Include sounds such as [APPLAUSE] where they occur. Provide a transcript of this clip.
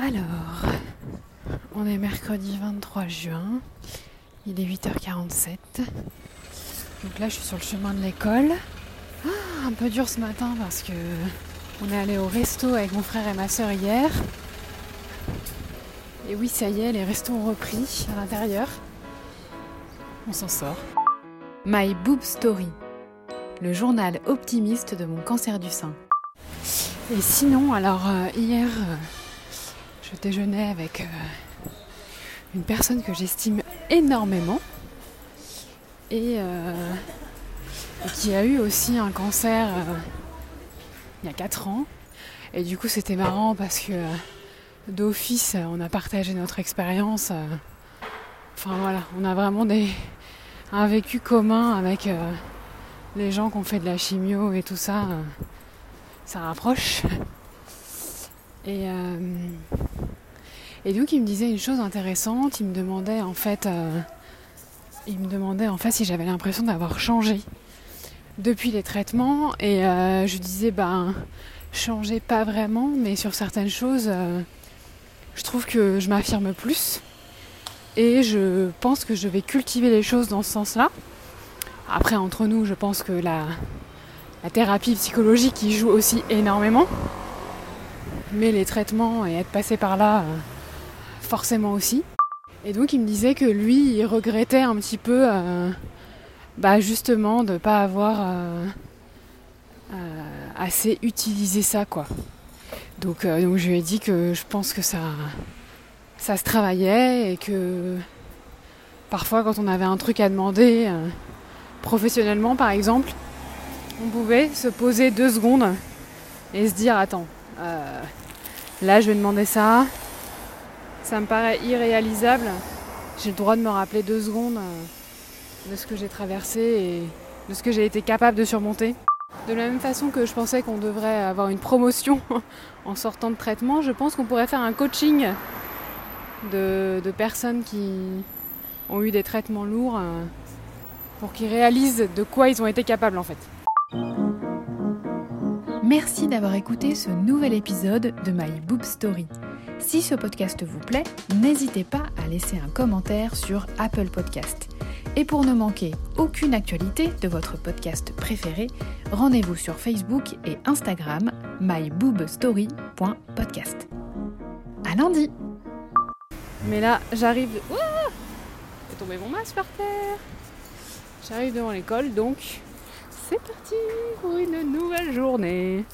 Alors, on est mercredi 23 juin, il est 8h47. Donc là, je suis sur le chemin de l'école. Ah, un peu dur ce matin parce que on est allé au resto avec mon frère et ma soeur hier. Et oui, ça y est, les restos ont repris à l'intérieur. On s'en sort. My Boob Story, le journal optimiste de mon cancer du sein. Et sinon, alors euh, hier, euh, je déjeunais avec euh, une personne que j'estime énormément et, euh, et qui a eu aussi un cancer euh, il y a 4 ans. Et du coup, c'était marrant parce que d'office, on a partagé notre expérience. Enfin voilà, on a vraiment des, un vécu commun avec les gens qui ont fait de la chimio et tout ça. ça rapproche. Et, et donc il me disait une chose intéressante, il me demandait en fait, euh, il me demandait en fait si j'avais l'impression d'avoir changé depuis les traitements et euh, je disais ben changer pas vraiment, mais sur certaines choses, euh, je trouve que je m'affirme plus et je pense que je vais cultiver les choses dans ce sens-là. Après entre nous, je pense que la, thérapie psychologique y joue aussi énormément. Mais les traitements et être passé par là, forcément aussi. Et donc il me disait que lui, il regrettait un petit peu, euh, bah justement, de pas avoir euh, euh, assez utilisé ça, quoi. Donc, donc je lui ai dit que je pense que ça, ça se travaillait et que parfois quand on avait un truc à demander, professionnellement par exemple, on pouvait se poser deux secondes et se dire attends, là je vais demander ça, ça me paraît irréalisable, j'ai le droit de me rappeler deux secondes euh, de ce que j'ai traversé et de ce que j'ai été capable de surmonter. De la même façon que je pensais qu'on devrait avoir une promotion [LAUGHS] en sortant de traitement, je pense qu'on pourrait faire un coaching de, personnes qui ont eu des traitements lourds euh, pour qu'ils réalisent de quoi ils ont été capables en fait. Merci d'avoir écouté ce nouvel épisode de My Boob Story. Si ce podcast vous plaît, n'hésitez pas à laisser un commentaire sur Apple Podcast. Et pour ne manquer aucune actualité de votre podcast préféré, rendez-vous sur Facebook et Instagram myboobstory.podcast. À lundi Mais là, j'arrive. Ouah J'ai tombé mon masque par terre. J'arrive devant l'école, donc c'est parti pour une nouvelle journée.